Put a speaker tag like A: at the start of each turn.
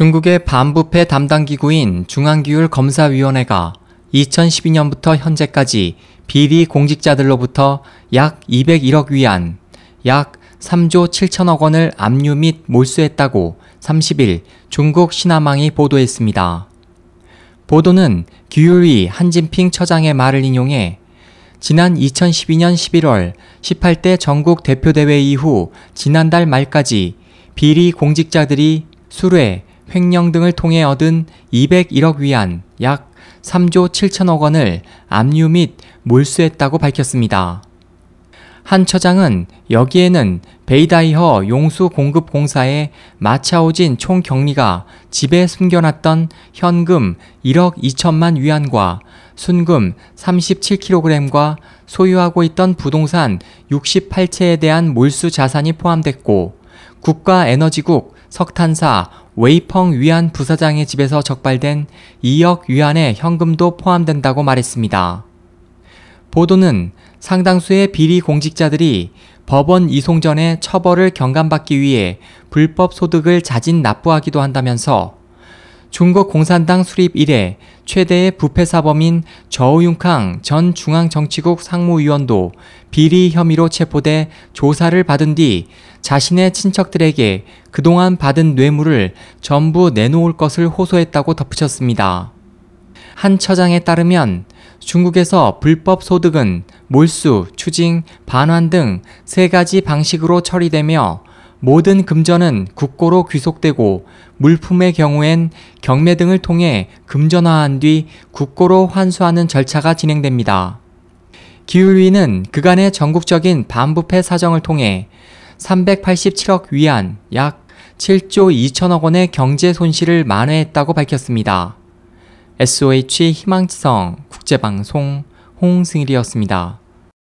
A: 중국의 반부패 담당 기구인 중앙기율검사위원회가 2012년부터 현재까지 비리 공직자들로부터 약 201억 위안, 약 3조 7천억 원을 압류 및 몰수했다고 30일 중국 신화망이 보도했습니다. 보도는 규율위 한진핑 처장의 말을 인용해 지난 2012년 11월 18대 전국 대표대회 이후 지난달 말까지 비리 공직자들이 수뢰, 횡령 등을 통해 얻은 201억 위안 약 3조 7천억 원을 압류 및 몰수했다고 밝혔습니다. 한 처장은 여기에는 베이다이허 용수 공급 공사의 마차오진 총경리가 집에 숨겨놨던 현금 1억 2천만 위안과 순금 37kg과 소유하고 있던 부동산 68채에 대한 몰수 자산이 포함됐고 국가에너지국 석탄사 웨이펑 위안 부사장의 집에서 적발된 2억 위안의 현금도 포함된다고 말했습니다. 보도는 상당수의 비리 공직자들이 법원 이송 전에 처벌을 경감받기 위해 불법 소득을 자진 납부하기도 한다면서 중국 공산당 수립 이래 최대의 부패 사범인 저우융캉 전 중앙정치국 상무위원도 비리 혐의로 체포돼 조사를 받은 뒤 자신의 친척들에게 그동안 받은 뇌물을 전부 내놓을 것을 호소했다고 덧붙였습니다. 한 처장에 따르면 중국에서 불법 소득은 몰수, 추징, 반환 등 세 가지 방식으로 처리되며 모든 금전은 국고로 귀속되고 물품의 경우엔 경매 등을 통해 금전화한 뒤 국고로 환수하는 절차가 진행됩니다. 기울위는 그간의 전국적인 반부패 사정을 통해 387억 위안 약 7조 2천억 원의 경제 손실을 만회했다고 밝혔습니다. SOH 희망지성 국제방송 홍승일이었습니다.